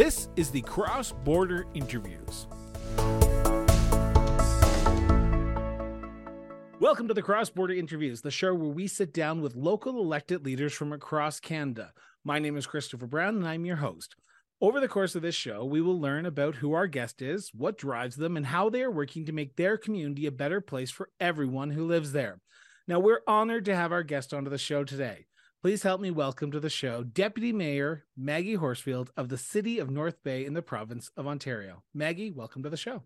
This is the Cross Border Interviews. Welcome to the Cross Border Interviews, the show where we sit down with local elected leaders from across Canada. My name is Christopher Brown, and I'm your host. Over the course of this show, we will learn about who our guest is, what drives them, and how they are working to make their community a better place for everyone who lives there. Now, we're honored to have our guest onto the show today. Please help me welcome to the show Deputy Mayor Maggie Horsfield of the City of North Bay in the province of Ontario. Maggie, welcome to the show.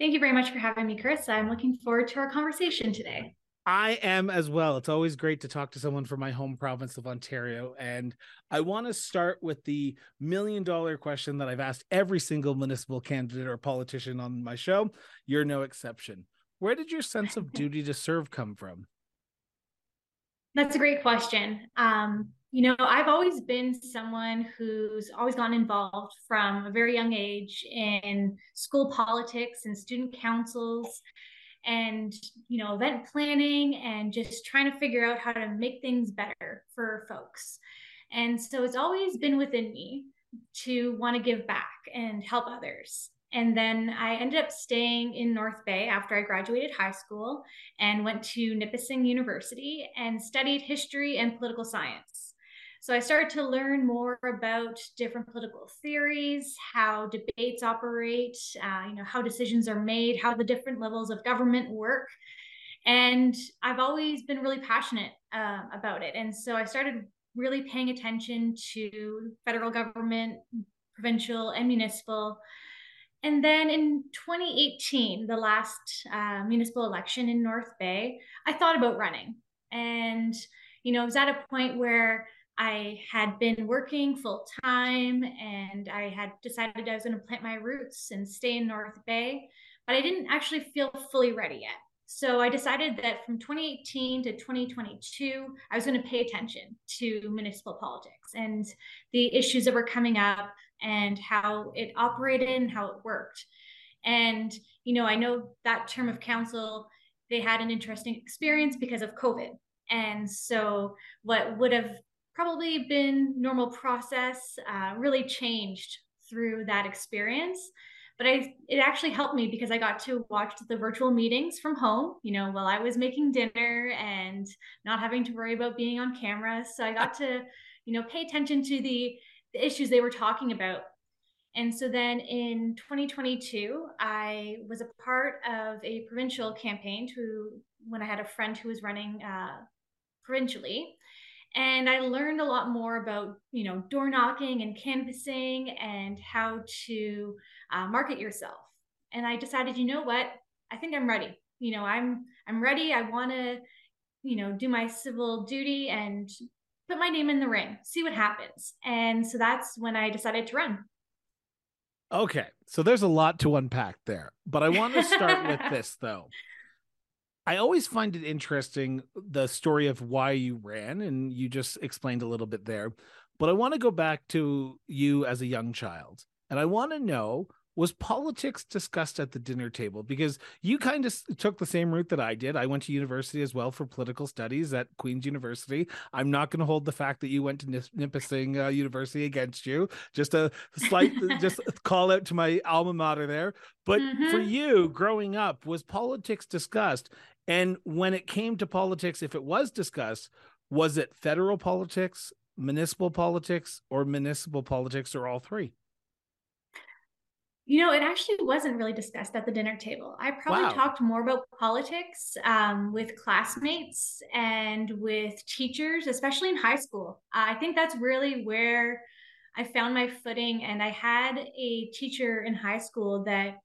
Thank you very much for having me, Chris. I'm looking forward to our conversation today. I am as well. It's always great to talk to someone from my home province of Ontario. And I want to start with the million dollar question that I've asked every single municipal candidate or politician on my show. You're no exception. Where did your sense of duty to serve come from? That's a great question. Um, you know, I've always been someone who's always gotten involved from a very young age in school politics and student councils and, you know, event planning and just trying to figure out how to make things better for folks. And so it's always been within me to want to give back and help others. And then I ended up staying in North Bay after I graduated high school and went to Nipissing University and studied history and political science. So I started to learn more about different political theories, how debates operate, uh, you know, how decisions are made, how the different levels of government work. And I've always been really passionate uh, about it. And so I started really paying attention to federal government, provincial, and municipal and then in 2018, the last uh, municipal election in North Bay, I thought about running. And, you know, I was at a point where I had been working full time and I had decided I was going to plant my roots and stay in North Bay, but I didn't actually feel fully ready yet. So I decided that from 2018 to 2022, I was going to pay attention to municipal politics and the issues that were coming up and how it operated and how it worked. And, you know, I know that term of council, they had an interesting experience because of COVID. And so what would have probably been normal process uh, really changed through that experience but I it actually helped me because I got to watch the virtual meetings from home, you know, while I was making dinner and not having to worry about being on camera. So I got to, you know, pay attention to the, the issues they were talking about. And so then in 2022, I was a part of a provincial campaign to when I had a friend who was running uh, provincially. And i learned a lot more about you know door knocking and canvassing and how to uh, market yourself. And i decided you know what? I think i'm ready. You know i'm i'm ready. I want to you know do my civil duty and put my name in the ring see what happens and so that's when i decided to run okay so there's a lot to unpack there but i want to start with this though I always find it interesting the story of why you ran, and you just explained a little bit there. But I want to go back to you as a young child, and I want to know was politics discussed at the dinner table because you kind of took the same route that I did. I went to university as well for political studies at Queen's University. I'm not going to hold the fact that you went to Nipissing uh, University against you. Just a slight, just call out to my alma mater there. But mm-hmm. for you, growing up, was politics discussed? And when it came to politics, if it was discussed, was it federal politics, municipal politics, or municipal politics, or all three? You know, it actually wasn't really discussed at the dinner table. I probably wow. talked more about politics um, with classmates and with teachers, especially in high school. I think that's really where I found my footing. And I had a teacher in high school that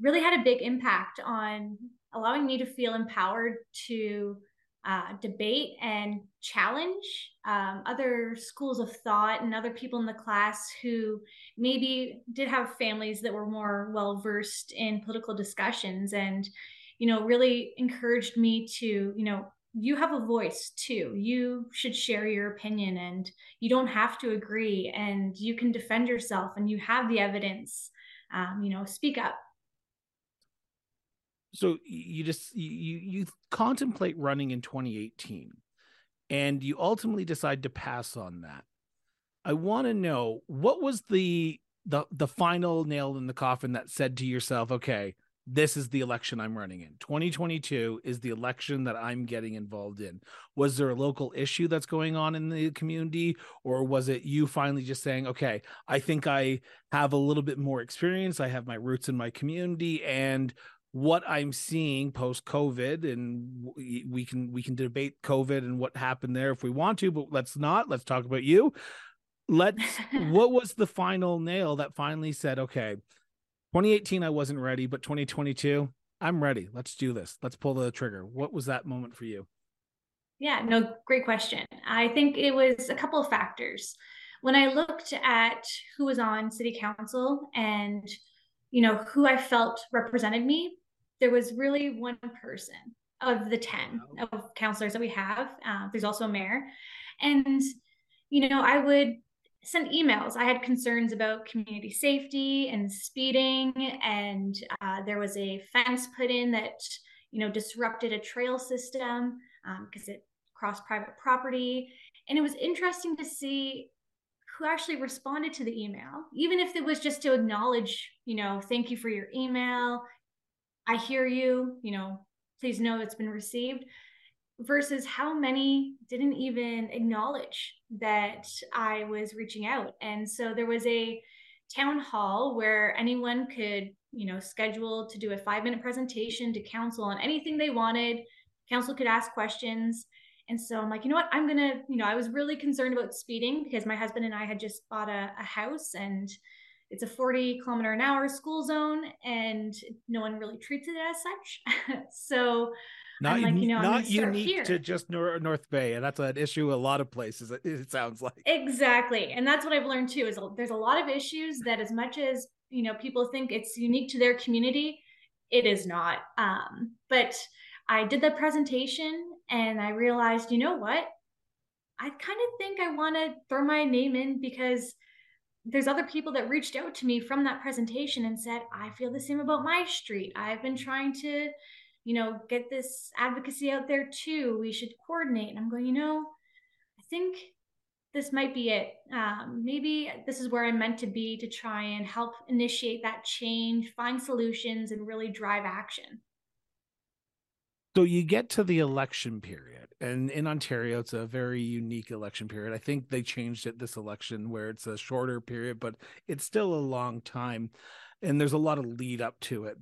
really had a big impact on allowing me to feel empowered to uh, debate and challenge um, other schools of thought and other people in the class who maybe did have families that were more well versed in political discussions and you know really encouraged me to you know you have a voice too. You should share your opinion and you don't have to agree and you can defend yourself and you have the evidence um, you know speak up so you just you you contemplate running in 2018 and you ultimately decide to pass on that I want to know what was the the the final nail in the coffin that said to yourself, okay, this is the election I'm running in. 2022 is the election that I'm getting involved in. Was there a local issue that's going on in the community, or was it you finally just saying, okay, I think I have a little bit more experience, I have my roots in my community, and what I'm seeing post COVID, and we can we can debate COVID and what happened there if we want to, but let's not. Let's talk about you. Let's. what was the final nail that finally said, okay, 2018 I wasn't ready, but 2022 I'm ready. Let's do this. Let's pull the trigger. What was that moment for you? Yeah, no, great question. I think it was a couple of factors. When I looked at who was on city council and you know who I felt represented me, there was really one person of the 10 of counselors that we have. Uh, there's also a mayor. And, you know, I would send emails. I had concerns about community safety and speeding, and uh, there was a fence put in that you know disrupted a trail system because um, it crossed private property. And it was interesting to see who actually responded to the email, even if it was just to acknowledge, you know, thank you for your email. I hear you, you know, please know it's been received versus how many didn't even acknowledge that I was reaching out. And so there was a town hall where anyone could, you know, schedule to do a five minute presentation to council on anything they wanted. Council could ask questions. And so I'm like, you know what? I'm going to, you know, I was really concerned about speeding because my husband and I had just bought a, a house and it's a 40 kilometer an hour school zone and no one really treats it as such. so not like, you know, not unique to just North, North Bay, and that's an issue a lot of places. It sounds like exactly, and that's what I've learned too. Is there's a lot of issues that, as much as you know, people think it's unique to their community, it is not. Um, but I did the presentation, and I realized, you know what, I kind of think I want to throw my name in because there's other people that reached out to me from that presentation and said, I feel the same about my street. I've been trying to you know, get this advocacy out there too. We should coordinate. And I'm going, you know, I think this might be it. Um, maybe this is where I'm meant to be to try and help initiate that change, find solutions, and really drive action. So you get to the election period, and in Ontario, it's a very unique election period. I think they changed it this election where it's a shorter period, but it's still a long time. And there's a lot of lead up to it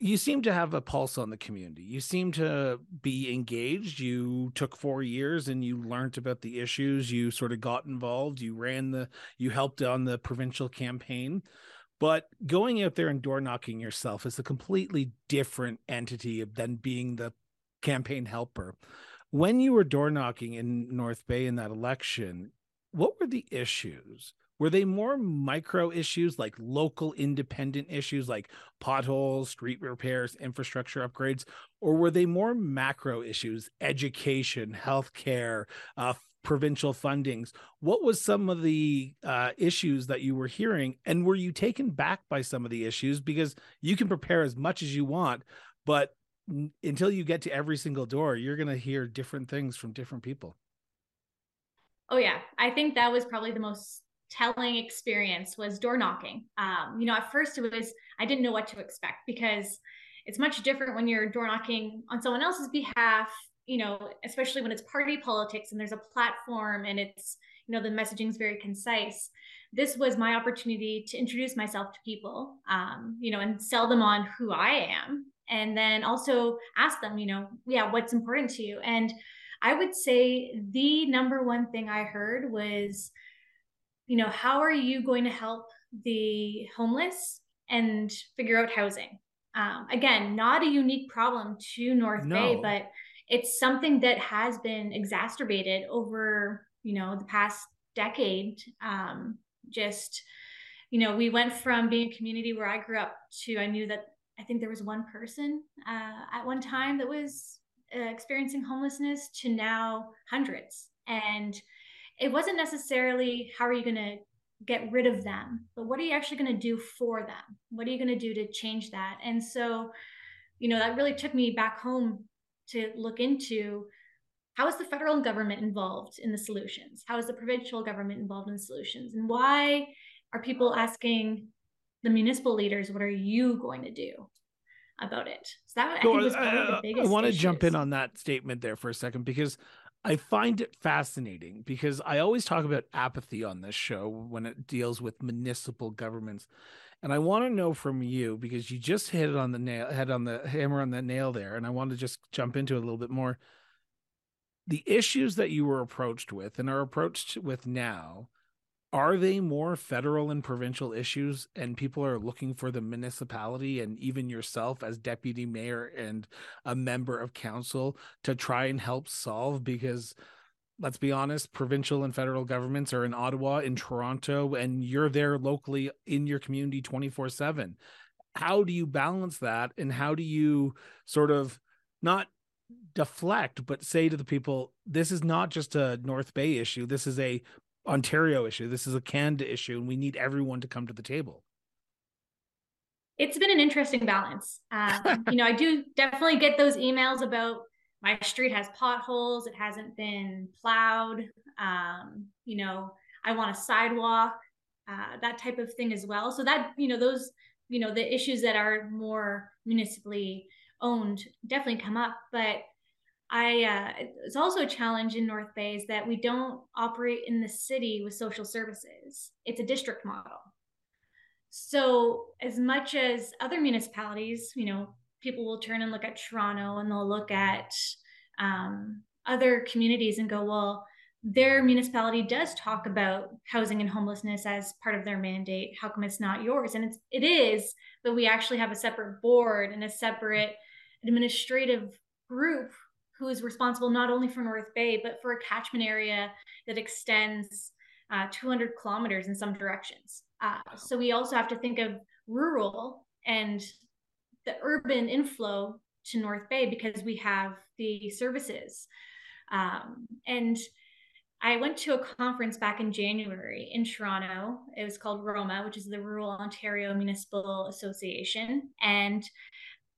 you seem to have a pulse on the community. You seem to be engaged. You took four years and you learned about the issues. You sort of got involved. You ran the, you helped on the provincial campaign. But going out there and door knocking yourself is a completely different entity than being the campaign helper. When you were door knocking in North Bay in that election, what were the issues? were they more micro issues like local independent issues like potholes street repairs infrastructure upgrades or were they more macro issues education healthcare uh, provincial fundings. What was some of the uh, issues that you were hearing and were you taken back by some of the issues? Because you can prepare as much as you want but n- until you get to every single door you're going to hear different things from different people. Oh yeah. I think that was probably the most telling experience was door knocking. Um, you know, at first it was, I didn't know what to expect because it's much different when you're door knocking on someone else's behalf, you know, especially when it's party politics and there's a platform and it's, you know, the messaging is very concise. This was my opportunity to introduce myself to people, um, you know, and sell them on who I am. And then also ask them, you know, yeah, what's important to you? And I would say the number one thing I heard was, you know, how are you going to help the homeless and figure out housing? Um, again, not a unique problem to North no. Bay, but it's something that has been exacerbated over, you know, the past decade. Um, just, you know, we went from being a community where I grew up to I knew that I think there was one person uh, at one time that was uh, experiencing homelessness to now hundreds. And it wasn't necessarily how are you going to get rid of them, but what are you actually going to do for them? What are you going to do to change that? And so, you know, that really took me back home to look into how is the federal government involved in the solutions? How is the provincial government involved in the solutions? And why are people asking the municipal leaders, what are you going to do about it? So that so I think was probably uh, the uh, biggest. I want to jump in on that statement there for a second because I find it fascinating because I always talk about apathy on this show when it deals with municipal governments. And I want to know from you because you just hit it on the nail, head on the hammer on the nail there. And I want to just jump into it a little bit more the issues that you were approached with and are approached with now are they more federal and provincial issues and people are looking for the municipality and even yourself as deputy mayor and a member of council to try and help solve because let's be honest provincial and federal governments are in ottawa in toronto and you're there locally in your community 24 7 how do you balance that and how do you sort of not deflect but say to the people this is not just a north bay issue this is a ontario issue this is a canada issue and we need everyone to come to the table it's been an interesting balance. Um, you know i do definitely get those emails about my street has potholes it hasn't been plowed um, you know i want a sidewalk uh, that type of thing as well so that you know those you know the issues that are more municipally owned definitely come up. But I uh, it's also a challenge in North Bay is that we don't operate in the city with social services. It's a district model. So as much as other municipalities, you know, people will turn and look at Toronto and they'll look at um, other communities and go, well, their municipality does talk about housing and homelessness as part of their mandate. How come it's not yours? And it's it is, but we actually have a separate board and a separate administrative group who is responsible not only for North Bay, but for a catchment area that extends uh, 200 kilometers in some directions. Uh, so we also have to think of rural and the urban inflow to North Bay because we have the services. Um, and I went to a conference back in January in Toronto. It was called ROMA, which is the Rural Ontario Municipal Association. And,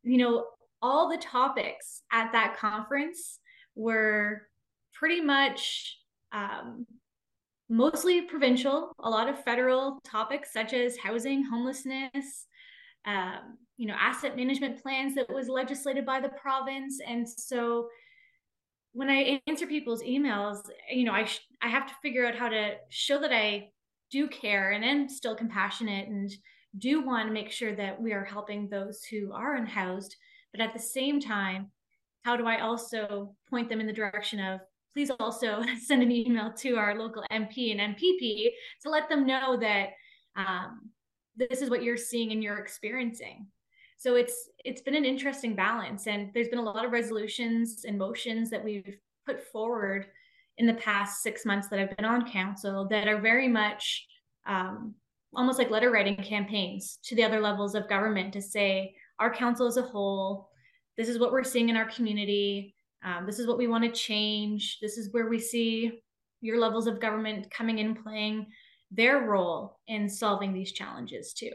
you know, all the topics at that conference were pretty much um, mostly provincial, a lot of federal topics such as housing, homelessness, um, you know, asset management plans that was legislated by the province. And so when I answer people's emails, you know, I, sh- I have to figure out how to show that I do care and am still compassionate and do want to make sure that we are helping those who are unhoused but at the same time, how do I also point them in the direction of please also send an email to our local MP and MPP to let them know that um, this is what you're seeing and you're experiencing. So it's it's been an interesting balance, and there's been a lot of resolutions and motions that we've put forward in the past six months that I've been on council that are very much um, almost like letter writing campaigns to the other levels of government to say our council as a whole. This is what we're seeing in our community. Um, this is what we want to change. This is where we see your levels of government coming in playing their role in solving these challenges too.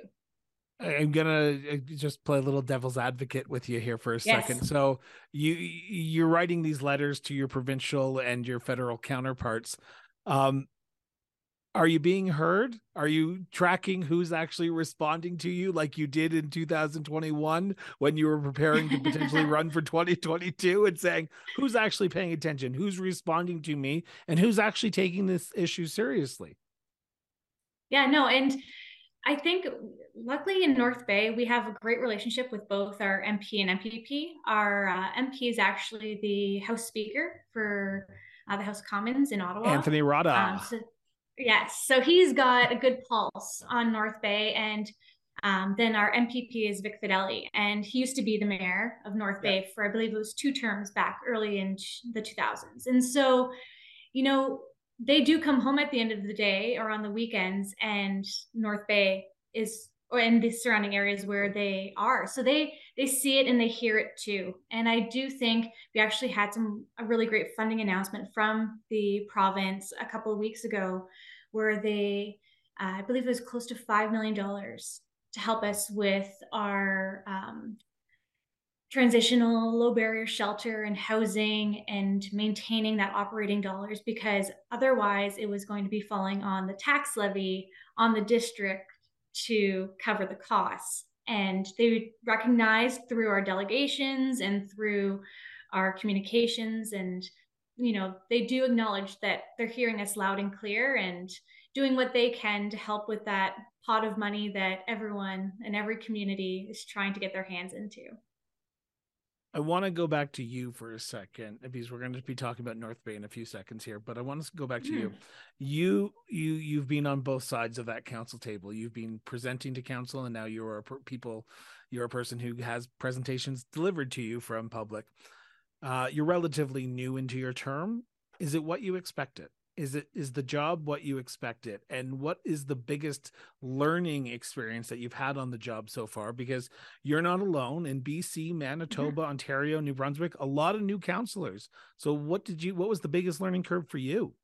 I'm gonna uh, just play a little devil's advocate with you here for a yes. second. So you you're writing these letters to your provincial and your federal counterparts. Um, are you being heard? Are you tracking who's actually responding to you like you did in 2021 when you were preparing to potentially run for 2022 and saying who's actually paying attention, who's responding to me, and who's actually taking this issue seriously? Yeah, no, and I think luckily in North Bay, we have a great relationship with both our MP and MPP. Our uh, MP is actually the House Speaker for uh, the House of Commons in Ottawa. Anthony Rota. Um, so Yes. So he's got a good pulse on North Bay. And um, then our MPP is Vic Fedeli. And he used to be the mayor of North yeah. Bay for, I believe it was two terms back early in the 2000s. And so, you know, they do come home at the end of the day or on the weekends, and North Bay is or in the surrounding areas where they are. So they they see it and they hear it too. And i do think we actually had some a really great funding announcement from the province a couple of weeks ago where they uh, i believe it was close to five million dollars to help us with our um, transitional low barrier shelter and housing and maintaining that operating dollars because otherwise it was going to be falling on the tax levy on the district to cover the costs. And they recognized through our delegations and through our communications and you know they do acknowledge that they're hearing us loud and clear and doing what they can to help with that pot of money that everyone and every community is trying to get their hands into I want to go back to you for a second because we're going to be talking about North Bay in a few seconds here. But I want to go back to mm. you. Hmm. You you you've been on both sides of that council table. You've been presenting to council, and now you're a per- people. You're a person who has presentations delivered to you from public. Uh, you're relatively new into your term. Is it what you expected? Is it is the job what you expected? And what is the biggest learning experience that you've had on the job so far? Because you're not alone. In bc mm-hmm. manitoba mm-hmm. ontario new brunswick a lot of new counselors. So what did you what was the biggest learning curve for you?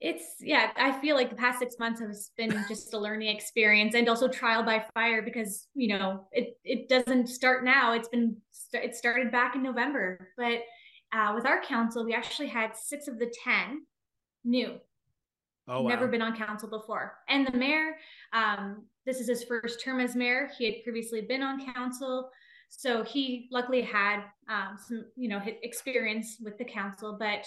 It's yeah i feel like the past six months has been just a learning experience and also trial by fire because you know it it doesn't start now. It's been it started back in november but uh, with our council, we actually had six of the 10 new. Oh, wow. Never been on council before. And the mayor, um, this is his first term as mayor. He had previously been on council. So he luckily had um, some, you know, experience with the council, but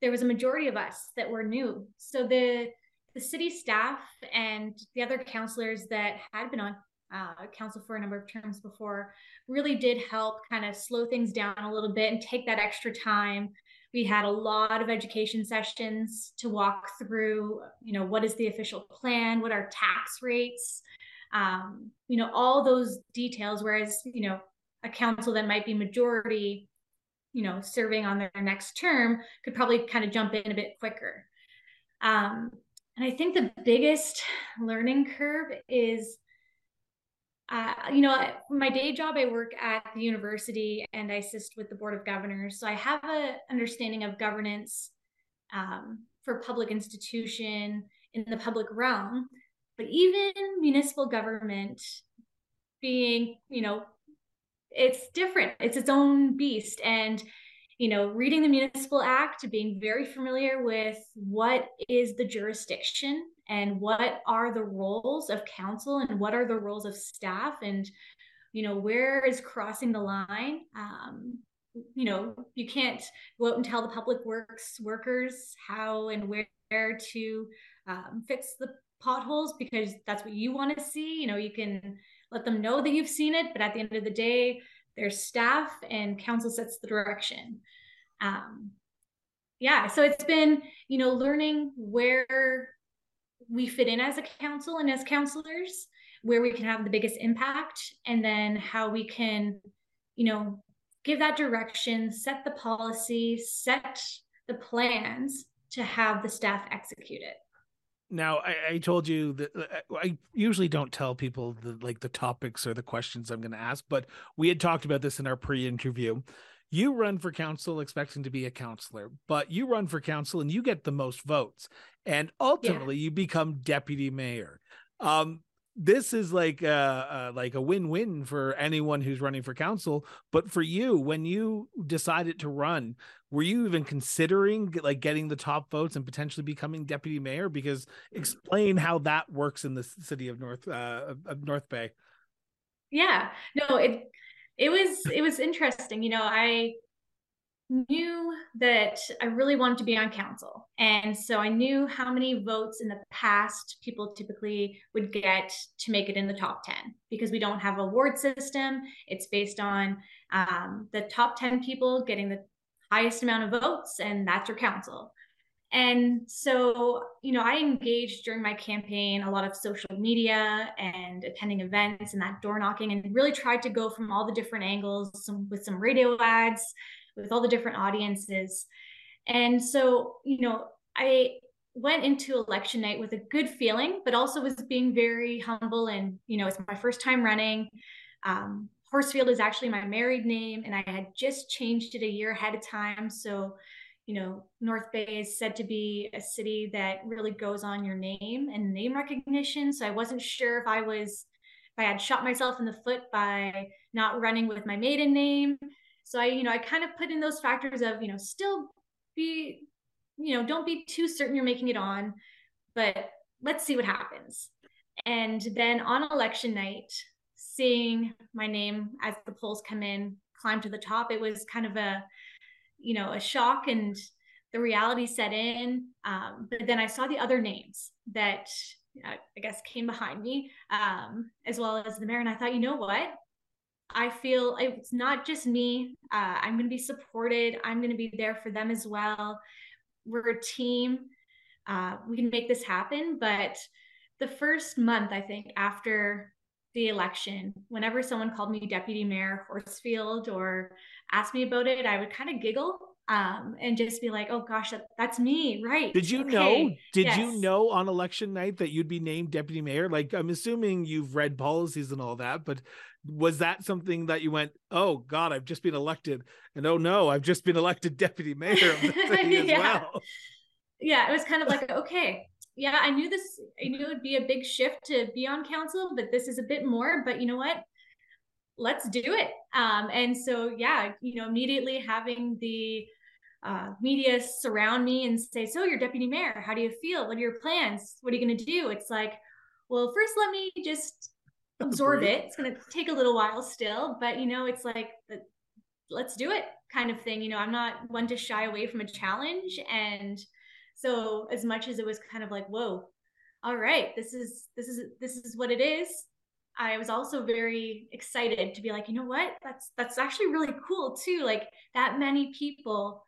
there was a majority of us that were new. So the the city staff and the other counselors that had been on uh, council for a number of terms before, really did help kind of slow things down a little bit and take that extra time. We had a lot of education sessions to walk through, you know, what is the official plan, what are tax rates, um, you know, all those details. Whereas, you know, a council that might be majority, you know, serving on their next term could probably kind of jump in a bit quicker. Um, and I think the biggest learning curve is uh, you know, my day job, I work at the university and I assist with the board of governors. So I have a understanding of governance um, for public institution in the public realm. But even municipal government being, you know, it's different. It's its own beast. And you know, reading the Municipal Act, being very familiar with what is the jurisdiction and what are the roles of council and what are the roles of staff and, you know, where is crossing the line. Um, you know, you can't go out and tell the public works workers how and where to um, fix the potholes because that's what you want to see. You know, you can let them know that you've seen it, but at the end of the day, there's staff and council sets the direction um, yeah so it's been you know learning where we fit in as a council and as counselors where we can have the biggest impact and then how we can you know give that direction set the policy set the plans to have the staff execute it now I, I, told you that uh, I usually don't tell people the like the topics or the questions I'm going to ask, but we had talked about this in our pre-interview. You run for council expecting to be a counselor, but you run for council and you get the most votes, and ultimately yeah. you become deputy mayor. Um, this is like a, a, like a win-win for anyone who's running for council. But for you when you decided to run were you even considering like getting the top votes and potentially becoming deputy mayor? Because explain how that works in the city of north uh, of north bay. Yeah. No it it was it was interesting you know i knew that I really wanted to be on council. And so I knew how many votes in the past people typically would get to make it in the top 10 because we don't have a ward system. It's based on um, the top 10 people getting the highest amount of votes, and that's your council. And so, you know, I engaged during my campaign a lot of social media and attending events and that door knocking, and really tried to go from all the different angles some, with some radio ads with all the different audiences. And so, you know, I went into election night with a good feeling, but also was being very humble. And, you know, it's my first time running. Um, Horsfield is actually my married name, and I had just changed it a year ahead of time. So, you know, North Bay is said to be a city that really goes on your name and name recognition. So I wasn't sure if I was if I had shot myself in the foot by not running with my maiden name. So I, you know, I kind of put in those factors of, you know, still be, you know, don't be too certain you're making it on, but let's see what happens. And then on election night, seeing my name as the polls come in climb to the top, it was kind of a, you know, a shock and the reality set in. Um, but then I saw the other names that I guess came behind me, um, as well as the mayor. And I thought, you know what? I feel it's not just me. Uh, I'm going to be supported. I'm going to be there for them as well. We're a team. Uh, we can make this happen. But the first month, I think, after the election, whenever someone called me Deputy Mayor Horsfield or asked me about it, I would kind of giggle um, and just be like, oh gosh, that, that's me, right? Did you okay. know? Did yes. you know on election night that you'd be named deputy mayor? Like, I'm assuming you've read policies and all that, but was that something that you went, oh God, I've just been elected, and oh no, I've just been elected deputy mayor of the city as well? Yeah, it was kind of like, okay, yeah, I knew this. I knew it would be a big shift to be on council, but this is a bit more. But you know what? let's do it. Um, and so, yeah, you know, immediately having the uh, media surround me and say, So, you're deputy mayor. How do you feel? What are your plans? What are you going to do? It's like, well, first, let me just absorb it. It's going to take a little while still, but you know, it's like, let's do it kind of thing. You know, I'm not one to shy away from a challenge. And so, as much as it was kind of like, whoa, all right, this is, this is, this is what it is I was also very excited to be like, you know what? That's that's actually really cool too. Like that many people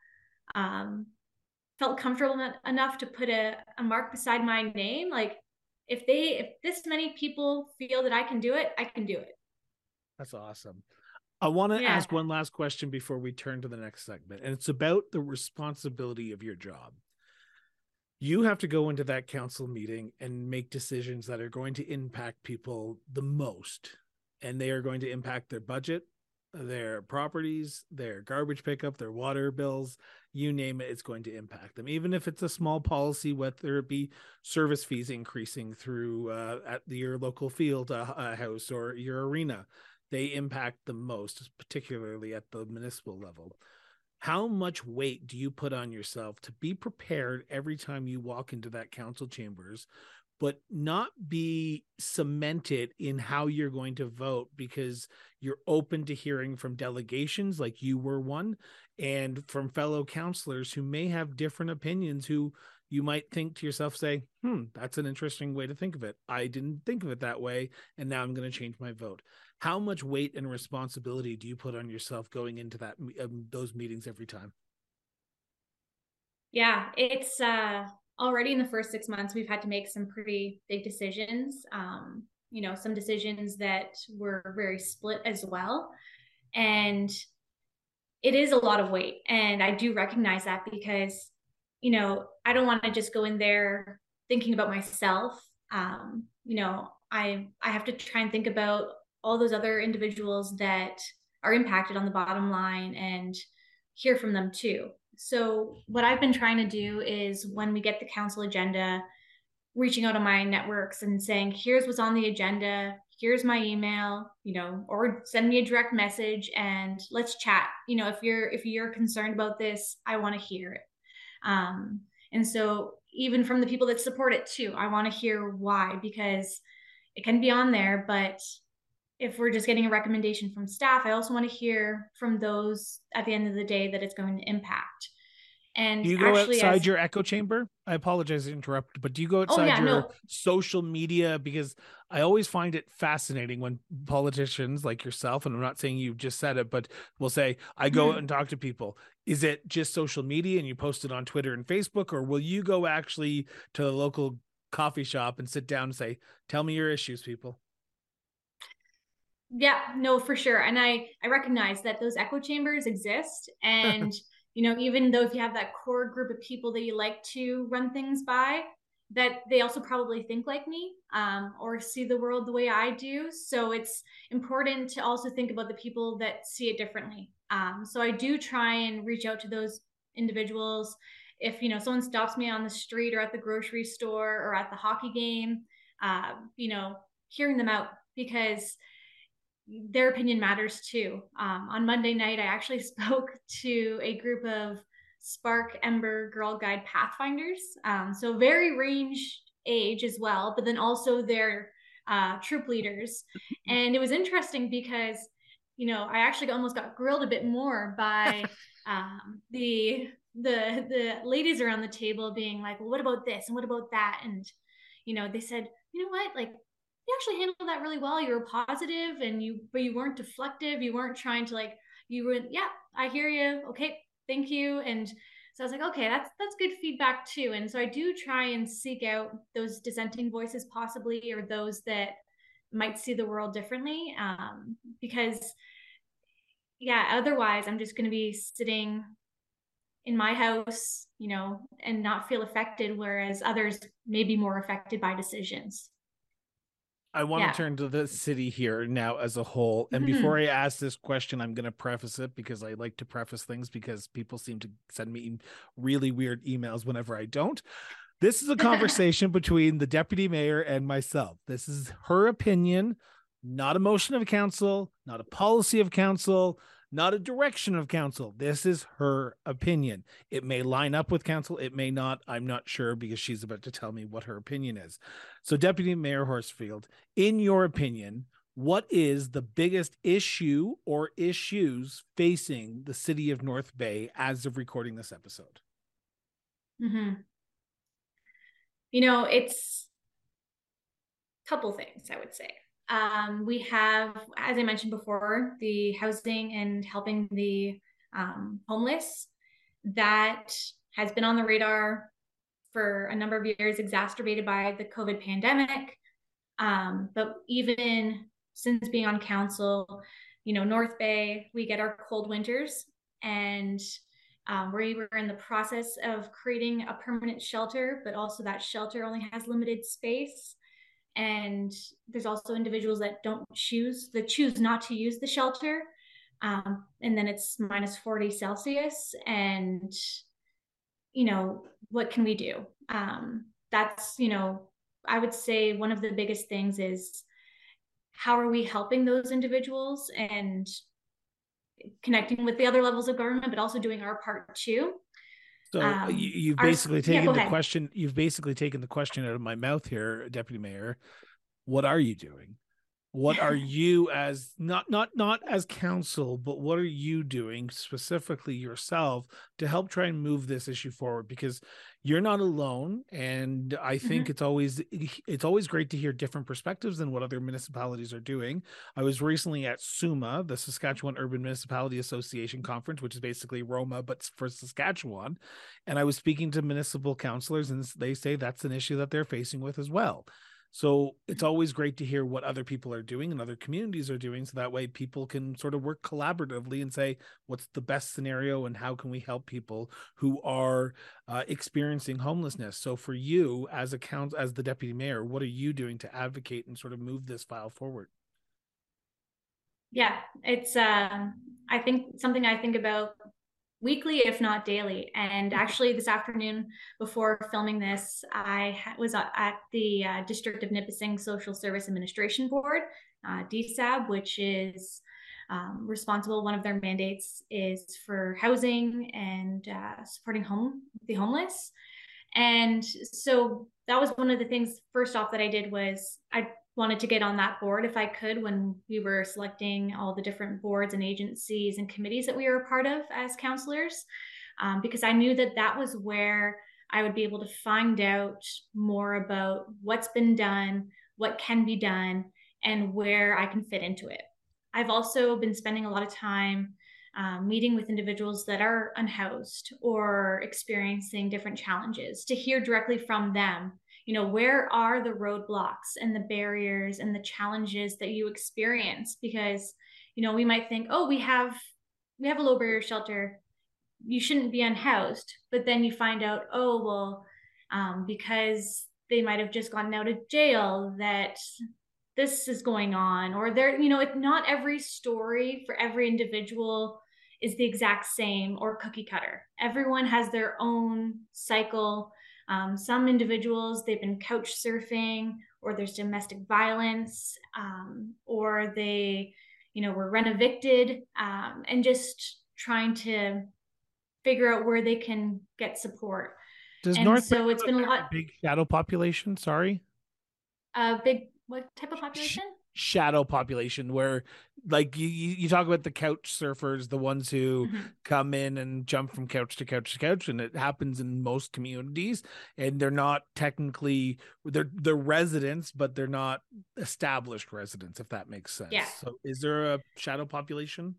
um, felt comfortable enough to put a, a mark beside my name. Like if they if this many people feel that I can do it, I can do it. That's awesome. I want to yeah. ask one last question before we turn to the next segment, and it's about the responsibility of your job you have to go into that council meeting and make decisions that are going to impact people the most. And they are going to impact their budget their properties their garbage pickup their water bills you name it it's going to impact them. Even if it's a small policy whether it be service fees increasing through uh, at your local field uh, uh, house or your arena they impact the most particularly at the municipal level how much weight do you put on yourself to be prepared every time you walk into that council chambers but not be cemented in how you're going to vote because you're open to hearing from delegations like you were one and from fellow counselors who may have different opinions who you might think to yourself say hmm that's an interesting way to think of it. I didn't think of it that way and now i'm going to change my vote. How much weight and responsibility do you put on yourself going into that um, those meetings every time? Yeah it's uh already in the first six months we've had to make some pretty big decisions. Um you know some decisions that were very split as well. And it is a lot of weight and i do recognize that because you know i don't want to just go in there thinking about myself um you know i i have to try and think about all those other individuals that are impacted on the bottom line and hear from them too. So, what I've been trying to do is when we get the council agenda, reaching out to my networks and saying, here's what's on the agenda, here's my email, you know, or send me a direct message and let's chat. You know, if you're if you're concerned about this, I want to hear it. Um, and so even from the people that support it too, I want to hear why because it can be on there, but if we're just getting a recommendation from staff, I also want to hear from those at the end of the day that it's going to impact. And do you go outside as, your echo chamber? I apologize to interrupt, but do you go outside oh, yeah, your no. social media? Because I always find it fascinating when politicians like yourself, and I'm not saying you just said it, but will say, I go mm-hmm. and talk to people. Is it just social media and you post it on Twitter and Facebook, or will you go actually to the local coffee shop and sit down and say, Tell me your issues, people? yeah no for sure and i i recognize that those echo chambers exist and you know even though if you have that core group of people that you like to run things by that they also probably think like me um, or see the world the way i do. So it's important to also think about the people that see it differently. Um, so i do try and reach out to those individuals. If you know someone stops me on the street or at the grocery store or at the hockey game uh, you know hearing them out because their opinion matters too. Um, on Monday night, I actually spoke to a group of Spark Ember Girl Guide Pathfinders. Um, so very range age as well, but then also their uh, troop leaders. And it was interesting because, you know, I actually almost got grilled a bit more by um, the the the ladies around the table being like, well, what about this and what about that? And you know, they said, you know what, like you actually handled that really well. You were positive and you but you weren't deflective. You weren't trying to like you were yeah, I hear you. Okay, thank you. And so I was like, okay, that's that's good feedback too. And so I do try and seek out those dissenting voices possibly or those that might see the world differently. Um, because yeah, otherwise I'm just gonna be sitting in my house, you know, and not feel affected, whereas others may be more affected by decisions. I want yeah. to turn to the city here now as a whole. And mm-hmm. before I ask this question, I'm going to preface it because I like to preface things because people seem to send me really weird emails whenever I don't. This is a conversation between the deputy mayor and myself. This is her opinion, not a motion of council, not a policy of council, not a direction of council. This is her opinion. It may line up with council, it may not. I'm not sure because she's about to tell me what her opinion is. So, Deputy Mayor Horsfield, in your opinion, what is the biggest issue or issues facing the city of North Bay as of recording this episode? Mm-hmm. You know, it's a couple things, I would say. Um, we have, as I mentioned before, the housing and helping the um, homeless that has been on the radar for a number of years, exacerbated by the COVID pandemic. Um, but even since being on council, you know, North Bay, we get our cold winters, and um, we were in the process of creating a permanent shelter, but also that shelter only has limited space and there's also individuals that don't choose that choose not to use the shelter. Um, and then it's minus 40 celsius and you know what can we do? Um, that's you know i would say one of the biggest things is how are we helping those individuals and connecting with the other levels of government but also doing our part too so um, you, have basically our, taken yeah, the ahead. question. You've basically taken the question out of my mouth here, Deputy Mayor. What are you doing? What are you as not not not as council, but what are you doing specifically yourself to help try and move this issue forward? Because you're not alone and i think mm-hmm. it's always it's always great to hear different perspectives than what other municipalities are doing i was recently at suma the saskatchewan urban municipality association conference which is basically roma but for saskatchewan and i was speaking to municipal councilors and they say that's an issue that they're facing with as well so it's always great to hear what other people are doing and other communities are doing. So that way people can sort of work collaboratively and say, what's the best scenario and how can we help people who are uh, experiencing homelessness? So for you as a as the deputy mayor, what are you doing to advocate and sort of move this file forward? Yeah, it's, um, I think something I think about weekly, if not daily. And actually, this afternoon, before filming this, I was at the uh, District of Nipissing Social Service Administration Board, uh, DSAB, which is um, responsible. One of their mandates is for housing and uh, supporting home the homeless. And so that was one of the things. First off, that I did was I wanted to get on that board if I could when we were selecting all the different boards and agencies and committees that we were a part of as counselors, um, because I knew that that was where I would be able to find out more about what's been done, what can be done, and where I can fit into it. I've also been spending a lot of time um, meeting with individuals that are unhoused or experiencing different challenges to hear directly from them you know where are the roadblocks and the barriers and the challenges that you experience? Because you know we might think oh we have we have a low barrier shelter. You shouldn't be unhoused. But then you find out oh well um, because they might have just gotten out of jail that this is going on or there you know it, not every story for every individual is the exact same or cookie cutter. Everyone has their own cycle um, some individuals, they've been couch surfing or there's domestic violence, um, or they, you know, were rent evicted, um, and just trying to figure out where they can get support. Does and North so it's been a lot big shadow population? Sorry, a uh, big what type of population? Shadow population where like you you talk about the couch surfers the ones who mm-hmm. come in and jump from couch to couch to couch and it happens in most communities and they're not technically they're they're residents but they're not established residents if that makes sense yeah. so is there a shadow population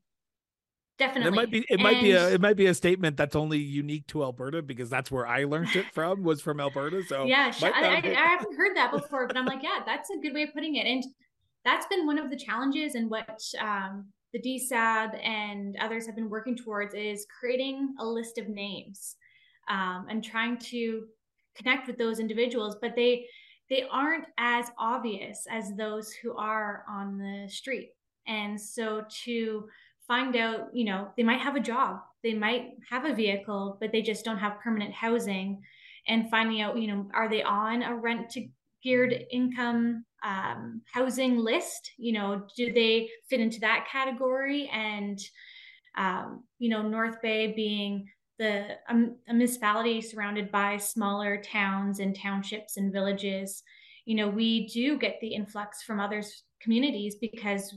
definitely it might be it and... might be a it might be a statement that's only unique to alberta because that's where i learned it from was from alberta so yeah I, I, I haven't heard that before but i'm like yeah that's a good way of putting it and that's been one of the challenges and what um, the DSAB and others have been working towards is creating a list of names um, and trying to connect with those individuals, but they they aren't as obvious as those who are on the street. And so to find out, you know, they might have a job, they might have a vehicle, but they just don't have permanent housing. And finding out, you know, are they on a rent to geared income um, housing list you know do they fit into that category? And um, you know north bay being the um, a municipality surrounded by smaller towns and townships and villages you know we do get the influx from other communities because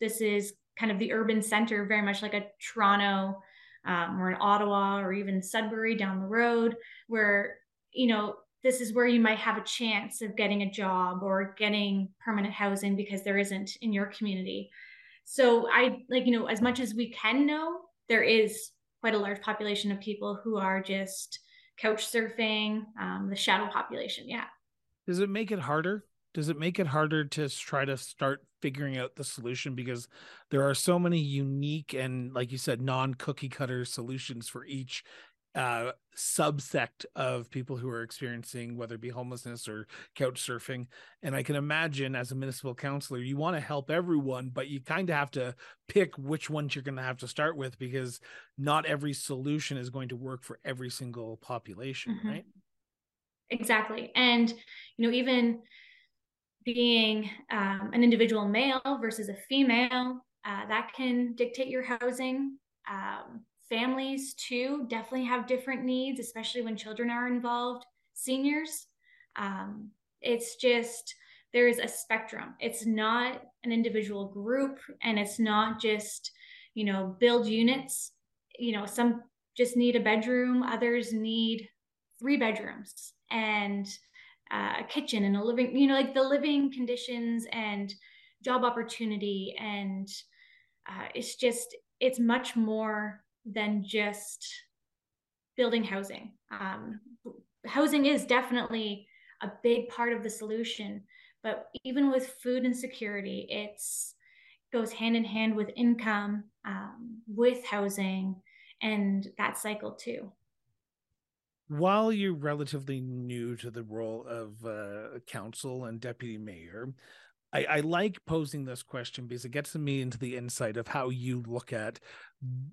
this is kind of the urban center very much like a toronto um, or an ottawa or even sudbury down the road where you know this is where you might have a chance of getting a job or getting permanent housing because there isn't in your community. So I like, you know, as much as we can know, there is quite a large population of people who are just couch surfing, um, the shadow population. Yeah. Does it make it harder? Does it make it harder to try to start figuring out the solution because there are so many unique and like you said non cookie cutter solutions for each uh subsect of people who are experiencing whether it be homelessness or couch surfing. And i can imagine as a municipal councilor you want to help everyone but you kind of have to pick which ones you're going to have to start with because not every solution is going to work for every single population mm-hmm. right? Exactly. And you know even being um, an individual male versus a female uh, that can dictate your housing um, families too definitely have different needs, especially when children are involved. Seniors, um, it's just there is a spectrum. It's not an individual group, and it's not just you know build units. You know, some just need a bedroom, others need three bedrooms and uh, a kitchen and a living. You know, like the living conditions and job opportunity, and uh, it's just it's much more than just building housing. Um, housing is definitely a big part of the solution, but even with food insecurity, it's goes hand in hand with income, um, with housing, and that cycle too. While you're relatively new to the role of uh, council and deputy mayor, I, I, like posing this question because it gets me into the insight of how you look at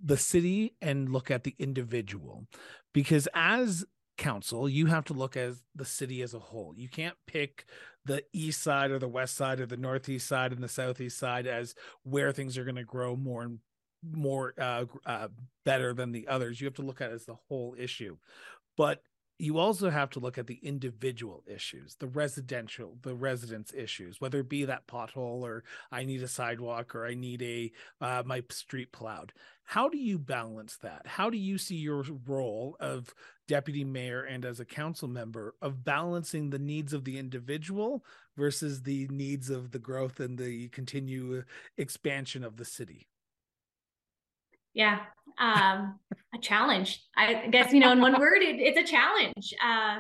the city and look at the individual. Because as council, you have to look at the city as a whole. You can't pick the east side or the west side or the northeast side and the southeast side as where things are going to grow more and more uh, uh, better than the others. You have to look at it as the whole issue. But you also have to look at the individual issues, the residential, the residents issues, whether it be that pothole or I need a sidewalk or I need a uh, my street plowed. How do you balance that? How do you see your role of deputy mayor and as a council member of balancing the needs of the individual versus the needs of the growth and the continued expansion of the city? Yeah, um, a challenge. I guess you know, in one word, it, it's a challenge. Uh,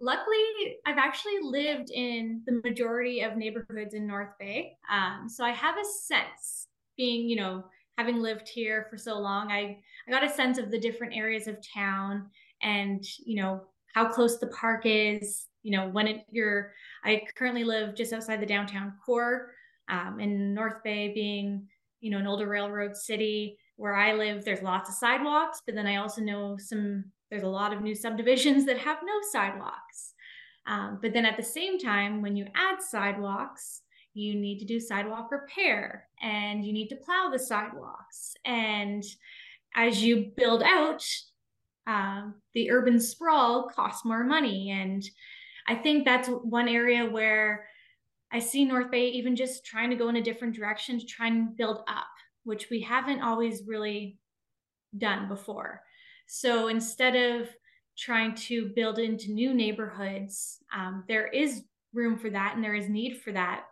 luckily, I've actually lived in the majority of neighborhoods in North Bay, um, so I have a sense. Being, you know, having lived here for so long, I I got a sense of the different areas of town, and you know how close the park is. You know, when it, you're. I currently live just outside the downtown core, um, in North Bay, being you know an older railroad city where I live, there's lots of sidewalks, but then I also know some, there's a lot of new subdivisions that have no sidewalks. Um, but then at the same time, when you add sidewalks, you need to do sidewalk repair and you need to plow the sidewalks. And as you build out, uh, the urban sprawl costs more money. And I think that's one area where I see North Bay even just trying to go in a different direction to try and build up, which we haven't always really done before. So instead of trying to build into new neighborhoods, um, there is room for that and there is need for that.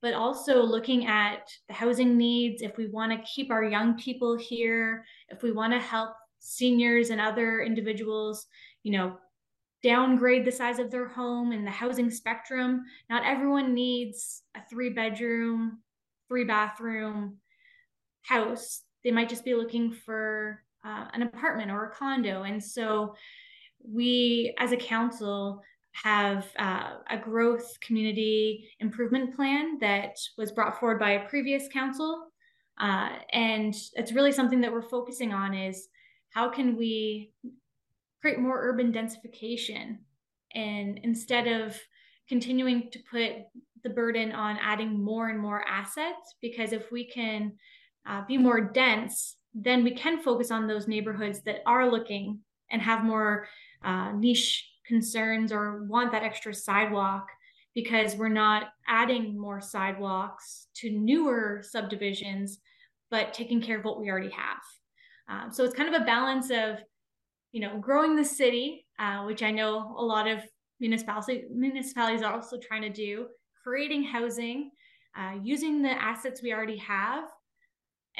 But also looking at the housing needs, if we want to keep our young people here, if we want to help seniors and other individuals, you know, downgrade the size of their home and the housing spectrum. Not everyone needs a three bedroom, three bathroom house. They might just be looking for uh, an apartment or a condo. And so we, as a council, have uh, a growth community improvement plan that was brought forward by a previous council. Uh, and it's really something that we're focusing on is how can we create more urban densification and instead of continuing to put the burden on adding more and more assets because if we can uh, be more dense then we can focus on those neighborhoods that are looking and have more uh, niche concerns or want that extra sidewalk because we're not adding more sidewalks to newer subdivisions but taking care of what we already have. Um, so it's kind of a balance of you know, growing the city, uh, which I know a lot of municipalities municipalities are also trying to do, creating housing, uh, using the assets we already have,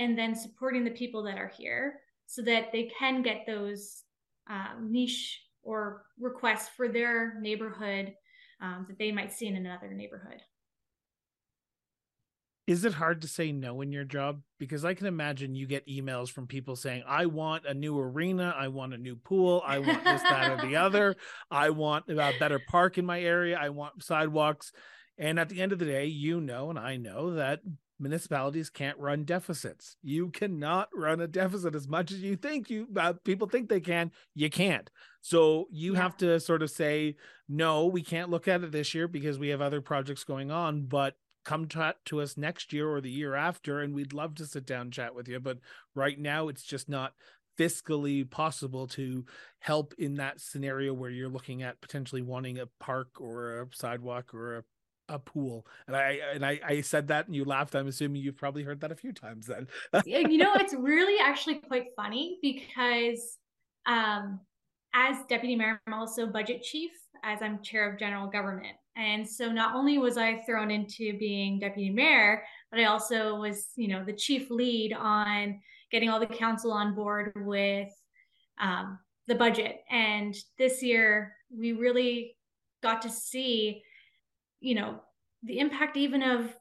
and then supporting the people that are here so that they can get those um, niche or requests for their neighborhood um, that they might see in another neighborhood. Is it hard to say no in your job? Because i can imagine you get emails from people saying i want a new arena. I want a new pool. I want this that or the other. I want a better park in my area. I want sidewalks. And at the end of the day you know and i know that municipalities can't run deficits. You cannot run a deficit as much as you think you uh, people think they can. You can't. So you yeah. have to sort of say no we can't look at it this year because we have other projects going on but come to, to us next year or the year after and we'd love to sit down and chat with you. But right now it's just not fiscally possible to help in that scenario where you're looking at potentially wanting a park or a sidewalk or a, a pool and i and I, I said that and you laughed i'm assuming you've probably heard that a few times then you know it's really actually quite funny because um as deputy mayor i'm also budget chief as i'm chair of general government and so not only was I thrown into being deputy mayor, but I also was, you know, the chief lead on getting all the council on board with um, the budget. And this year, we really got to see, you know, the impact even of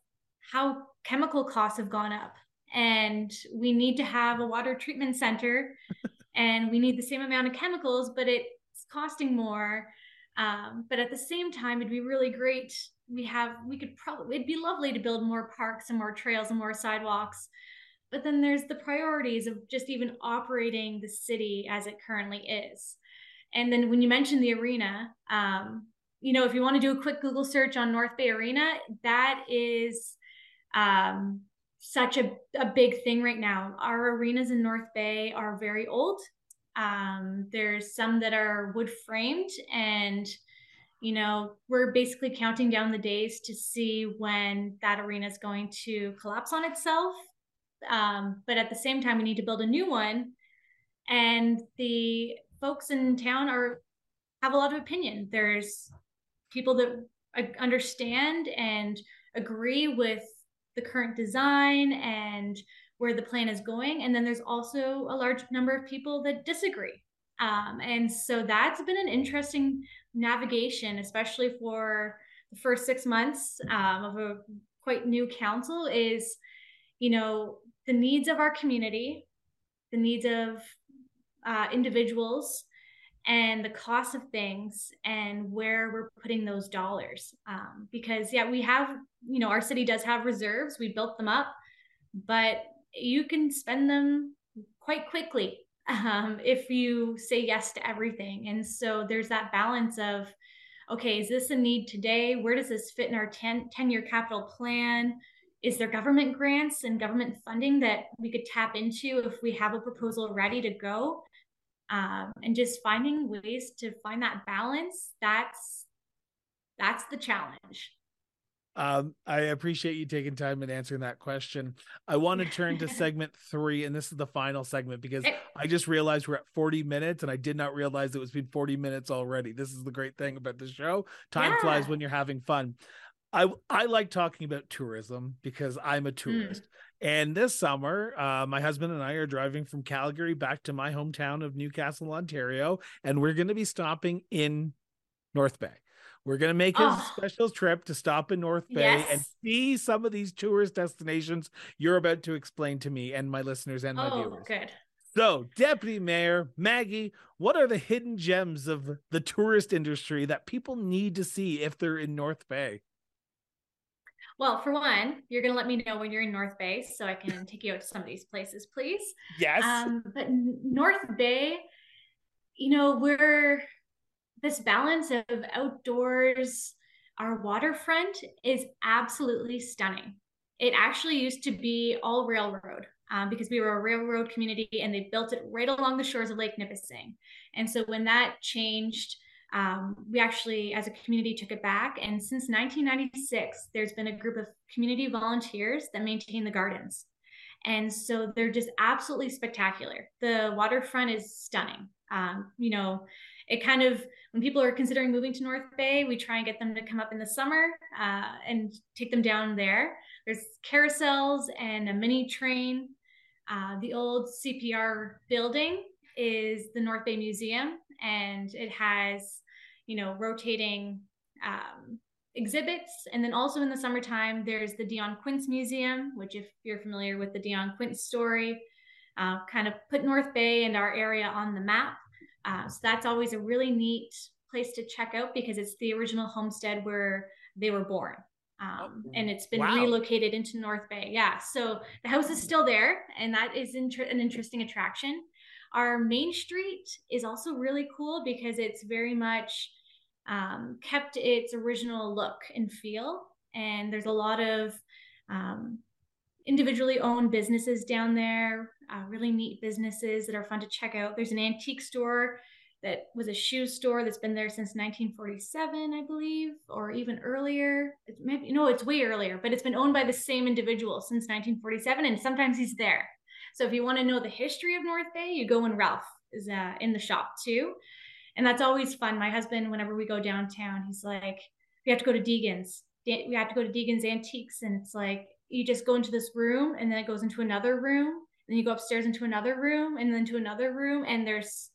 how chemical costs have gone up. And we need to have a water treatment center and we need the same amount of chemicals, but it's costing more um, but at the same time, it'd be really great. We have, we could probably, it'd be lovely to build more parks and more trails and more sidewalks. But then there's the priorities of just even operating the city as it currently is. And then when you mentioned the arena, um, you know, if you want to do a quick Google search on North Bay Arena, that is um, such a, a big thing right now. Our arenas in North Bay are very old. Um, there's some that are wood framed, and you know we're basically counting down the days to see when that arena is going to collapse on itself. Um, but at the same time, we need to build a new one, and the folks in town are have a lot of opinion. There's people that understand and agree with the current design and where the plan is going. And then there's also a large number of people that disagree. Um, and so that's been an interesting navigation, especially for the first six months um, of a quite new council is, you know, the needs of our community, the needs of uh, individuals, and the cost of things and where we're putting those dollars. Um, because, yeah, we have, you know, our city does have reserves, we built them up, but you can spend them quite quickly um, if you say yes to everything. And so there's that balance of, okay, is this a need today? Where does this fit in our 10, 10 year capital plan? Is there government grants and government funding that we could tap into if we have a proposal ready to go? Um, and just finding ways to find that balance that's that's the challenge um, I appreciate you taking time and answering that question. I want to turn to segment three, and this is the final segment because I just realized we're at 40 minutes and I did not realize it was been 40 minutes already. This is the great thing about the show. Time yeah. flies when you're having fun. I I like talking about tourism because I'm a hmm. tourist. Mm. And this summer, uh, my husband and I are driving from Calgary back to my hometown of Newcastle, Ontario, and we're going to be stopping in North Bay. We're going to make a oh. special trip to stop in North Bay yes. and see some of these tourist destinations you're about to explain to me and my listeners and my oh, viewers. Good. So, Deputy Mayor Maggie, what are the hidden gems of the tourist industry that people need to see if they're in North Bay? Well, for one, you're going to let me know when you're in North Bay so I can take you out to some of these places, please. Yes. Um, but North Bay, you know, we're this balance of outdoors, our waterfront is absolutely stunning. It actually used to be all railroad um, because we were a railroad community and they built it right along the shores of Lake Nipissing. And so when that changed, um, we actually, as a community, took it back. And since 1996, there's been a group of community volunteers that maintain the gardens. And so they're just absolutely spectacular. The waterfront is stunning. Um, you know, it kind of when people are considering moving to North Bay, we try and get them to come up in the summer uh, and take them down there. There's carousels and a mini train. Uh, the old CPR building is the North Bay Museum, and it has, you know, rotating um, exhibits. And then also in the summertime, there's the Dionne Quints Museum, which, if you're familiar with the Dionne Quints story, uh, kind of put North Bay and our area on the map. Uh, so that's always a really neat place to check out because it's the original homestead where they were born. Um, and it's been wow. relocated into North Bay. Yeah. So the house is still there, and that is inter- an interesting attraction. Our main street is also really cool because it's very much um, kept its original look and feel. And there's a lot of um, individually owned businesses down there, uh, really neat businesses that are fun to check out. There's an antique store that was a shoe store that's been there since 1947, I believe, or even earlier. Maybe no, it's way earlier, but it's been owned by the same individual since 1947, and sometimes he's there. So if you want to know the history of North Bay, you go when Ralph is uh, in the shop too, and that's always fun. My husband, whenever we go downtown, he's like, "We have to go to Deegan's. We have to go to Deegan's Antiques," and it's like you just go into this room, and then it goes into another room, then you go upstairs into another room, and then to another room, and there's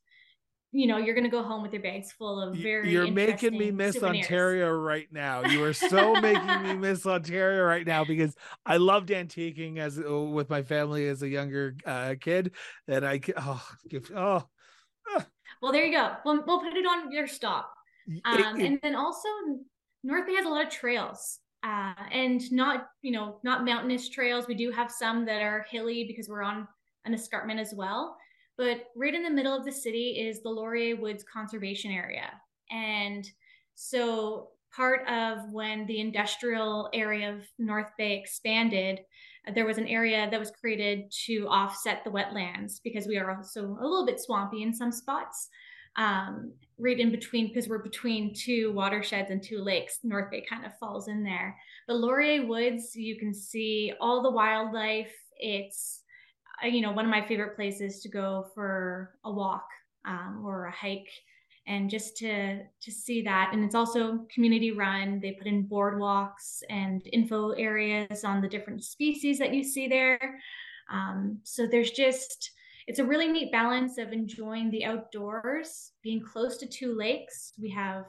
you know you're gonna go home with your bags full of very you're making me miss souvenirs. ontario right now. You are so making me miss ontario right now because i loved antiquing as uh, with my family as a younger uh, kid and i oh oh. Well there you go. We'll, we'll put it on your stop. Um, and then also north bay has a lot of trails uh, and not you know not mountainous trails. We do have some that are hilly because we're on an escarpment as well but right in the middle of the city is the Laurier Woods Conservation Area. And so part of when the industrial area of North Bay expanded, there was an area that was created to offset the wetlands because we are also a little bit swampy in some spots. Um, right in between, because we're between two watersheds and two lakes, North Bay kind of falls in there. The Laurier Woods, you can see all the wildlife. It's you know, one of my favorite places to go for a walk um, or a hike and just to to see that. And it's also community run. They put in boardwalks and info areas on the different species that you see there. Um, so there's just it's a really neat balance of enjoying the outdoors being close to two lakes. We have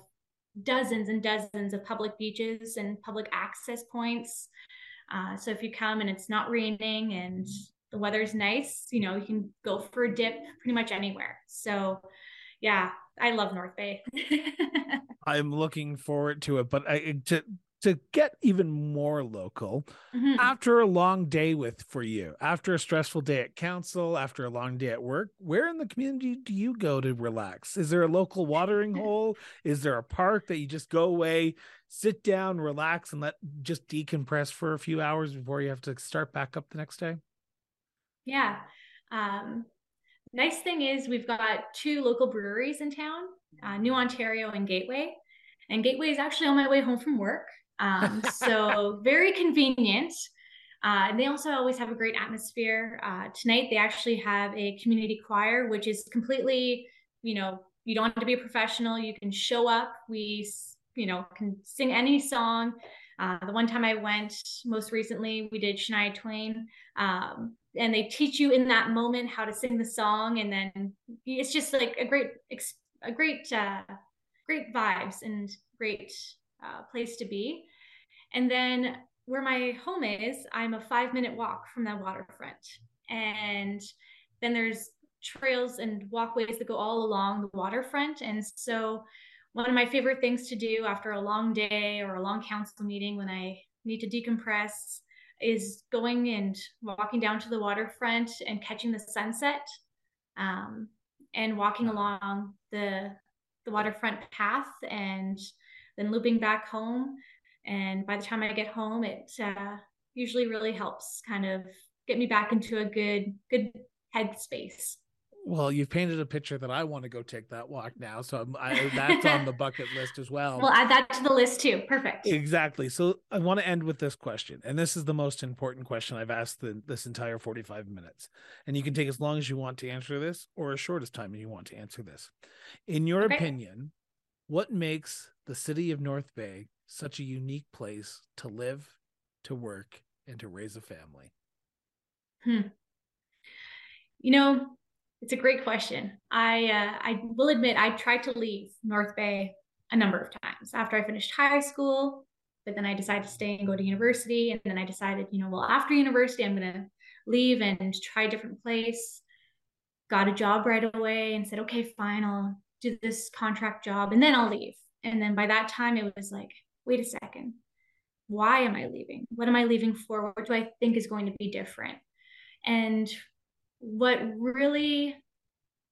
dozens and dozens of public beaches and public access points. Uh, so if you come and it's not raining and the weather's nice, you know, you can go for a dip pretty much anywhere. So, yeah, I love North Bay. I'm looking forward to it, but I to to get even more local mm-hmm. after a long day with for you after a stressful day at council after a long day at work where in the community do you go to relax is there a local watering hole is there a park that you just go away sit down relax and let just decompress for a few hours before you have to start back up the next day yeah um nice thing is we've got two local breweries in town uh, new ontario and gateway and gateway is actually on my way home from work um, so very convenient. Uh, and they also always have a great atmosphere. Uh, tonight, they actually have a community choir, which is completely, you know, you don't have to be a professional. You can show up. We, you know, can sing any song. Uh, the one time I went most recently, we did Shania Twain. Um, and they teach you in that moment how to sing the song. And then it's just like a great, a great, uh, great vibes and great uh, place to be. And then where my home is, I'm a five minute walk from that waterfront. And then there's trails and walkways that go all along the waterfront. And so, one of my favorite things to do after a long day or a long council meeting when I need to decompress is going and walking down to the waterfront and catching the sunset um, and walking along the the waterfront path and then looping back home. And by the time I get home, it uh, usually really helps kind of get me back into a good, good headspace. Well, you've painted a picture that I want to go take that walk now. So I, that's on the bucket list as well. We'll add that to the list too. Perfect. Exactly. So I want to end with this question. And this is the most important question I've asked the, this entire 45 minutes. And you can take as long as you want to answer this or as short as time you want to answer this. In your okay. opinion, what makes the city of North Bay such a unique place to live, to work, and to raise a family? Hmm. You know, it's a great question. I uh, I will admit I tried to leave North Bay a number of times after I finished high school, but then I decided to stay and go to university, and then I decided, you know, well after university I'm gonna leave and try a different place. Got a job right away and said, okay, fine, I'll do this contract job and then I'll leave. And then by that time, it was like, wait a second, why am I leaving? What am I leaving for? What do I think is going to be different? And what really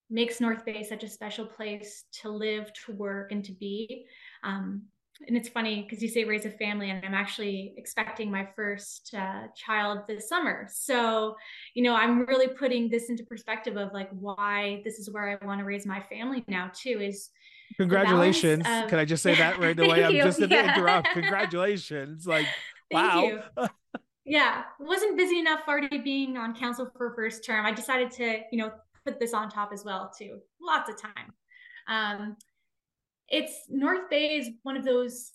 makes North Bay such a special place to live, to work, and to be. Um, and it's funny because you say raise a family, and I'm actually expecting my first uh, child this summer. So, you know, I'm really putting this into perspective of like why this is where I want to raise my family now, too, is Congratulations. Of, Can I just say that right away? I'm just going to yeah. interrupt. Congratulations. Like, wow. yeah. Wasn't busy enough already being on council for first term. I decided to, you know, put this on top as well, too. Lots of time. Um, it's North Bay is one of those,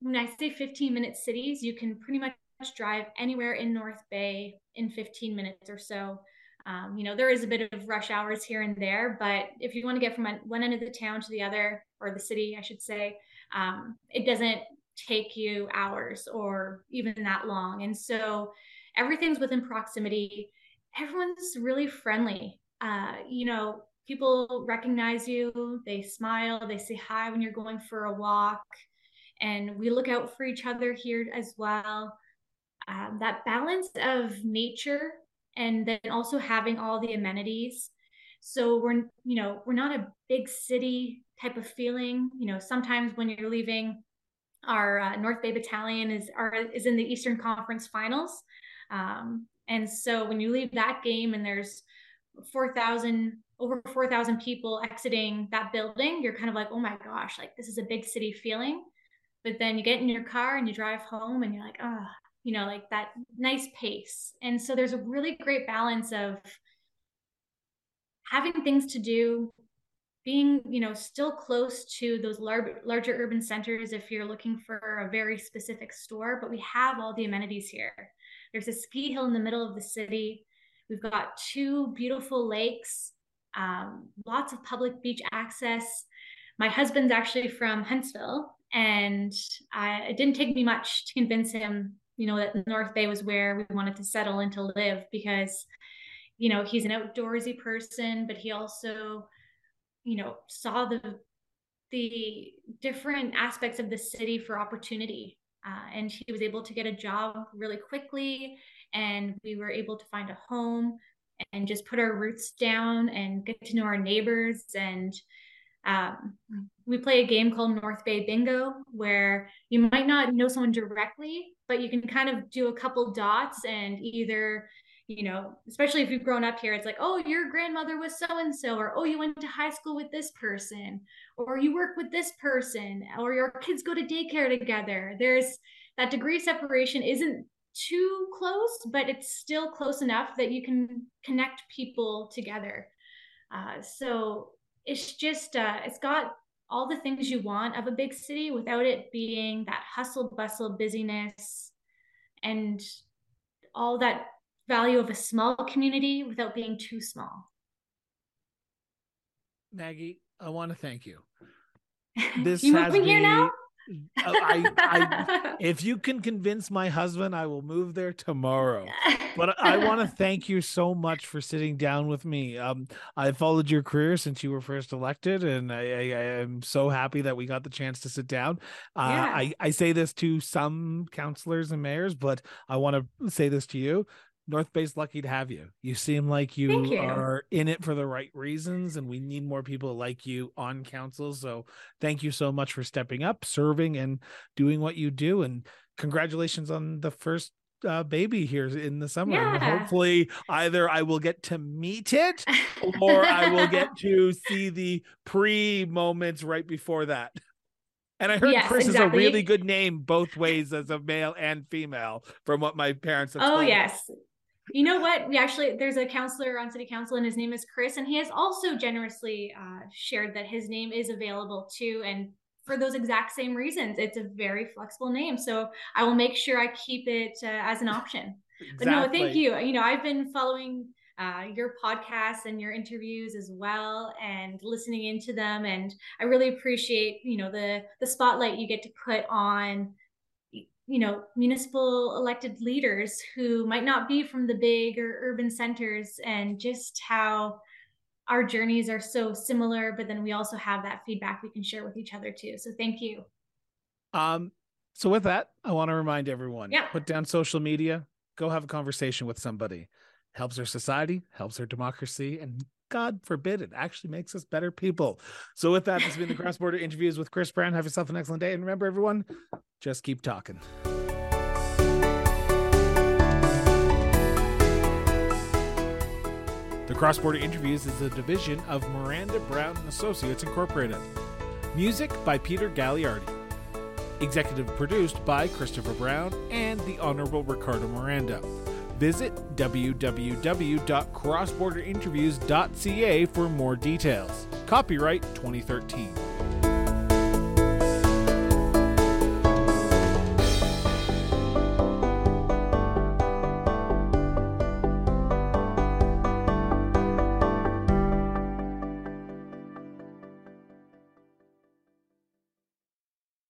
when I say 15 minute cities, you can pretty much drive anywhere in North Bay in 15 minutes or so. Um, you know, there is a bit of rush hours here and there, but if you want to get from one end of the town to the other, or the city, I should say, um, it doesn't take you hours or even that long. And so everything's within proximity. Everyone's really friendly. Uh, you know, people recognize you, they smile, they say hi when you're going for a walk. And we look out for each other here as well. Um, that balance of nature and then also having all the amenities so we're you know we're not a big city type of feeling you know sometimes when you're leaving our uh, north bay battalion is are is in the eastern conference finals um, and so when you leave that game and there's 4000 over 4000 people exiting that building you're kind of like oh my gosh like this is a big city feeling but then you get in your car and you drive home and you're like oh you know, like that nice pace. And so there's a really great balance of having things to do, being, you know, still close to those lar- larger urban centers if you're looking for a very specific store, but we have all the amenities here. There's a ski hill in the middle of the city. We've got two beautiful lakes, um, lots of public beach access. My husband's actually from Huntsville, and I, it didn't take me much to convince him you know that north bay was where we wanted to settle and to live because you know he's an outdoorsy person but he also you know saw the the different aspects of the city for opportunity Uh, and he was able to get a job really quickly, and we were able to find a home and just put our roots down and get to know our neighbors. And um, we play a game called North Bay Bingo, where you might not know someone directly, but you can kind of do a couple dots and either you know, especially if you've grown up here, it's like, oh, your grandmother was so and so, or oh, you went to high school with this person, or you work with this person, or your kids go to daycare together. There's that degree separation isn't too close, but it's still close enough that you can connect people together. Uh, so it's just, uh, it's got all the things you want of a big city without it being that hustle bustle busyness and all that value of a small community without being too small. Maggie, I want to thank you. This you moving here now? I, I, if you can convince my husband, I will move there tomorrow. But I want to thank you so much for sitting down with me. Um, I followed your career since you were first elected, and I, I, I am so happy that we got the chance to sit down. Uh, yeah. I, I say this to some councilors and mayors, but I want to say this to you. North Bay's lucky to have you. You seem like you, you, are in it for the right reasons, and we need more people like you on council. So thank you so much for stepping up, serving, and doing what you do. And congratulations on the first uh, baby here in the summer. Yeah. Hopefully, either I will get to meet it or I will get to see the pre moments right before that. And I heard yes, Chris exactly. is a really good name both ways as a male and female, from what my parents have told. Oh, yes. You know what? We actually there's a counselor on city council, and his name is Chris, and he has also generously uh, shared that his name is available too, and for those exact same reasons. It's a very flexible name, so I will make sure I keep it uh, as an option. Exactly. But no, thank you. You know, I've been following uh, your podcasts and your interviews as well and listening into them and i really appreciate you know the the spotlight you get to put on you know municipal elected leaders who might not be from the big or urban centers and just how our journeys are so similar but then we also have that feedback we can share with each other too. So thank you. Um so with that i want to remind everyone yeah. put down social media go have a conversation with somebody. Helps our society helps our democracy and God forbid it actually makes us better people. So, with that, this has been the Cross Border Interviews with Chris Brown. Have yourself an excellent day. And remember, everyone, just keep talking. The Cross Border Interviews is a division of Miranda Brown Associates Incorporated. Music by Peter Gagliardi. Executive produced by Christopher Brown and the Honorable Ricardo Miranda. Visit www.crossborderinterviews.ca for more details. Copyright 2013.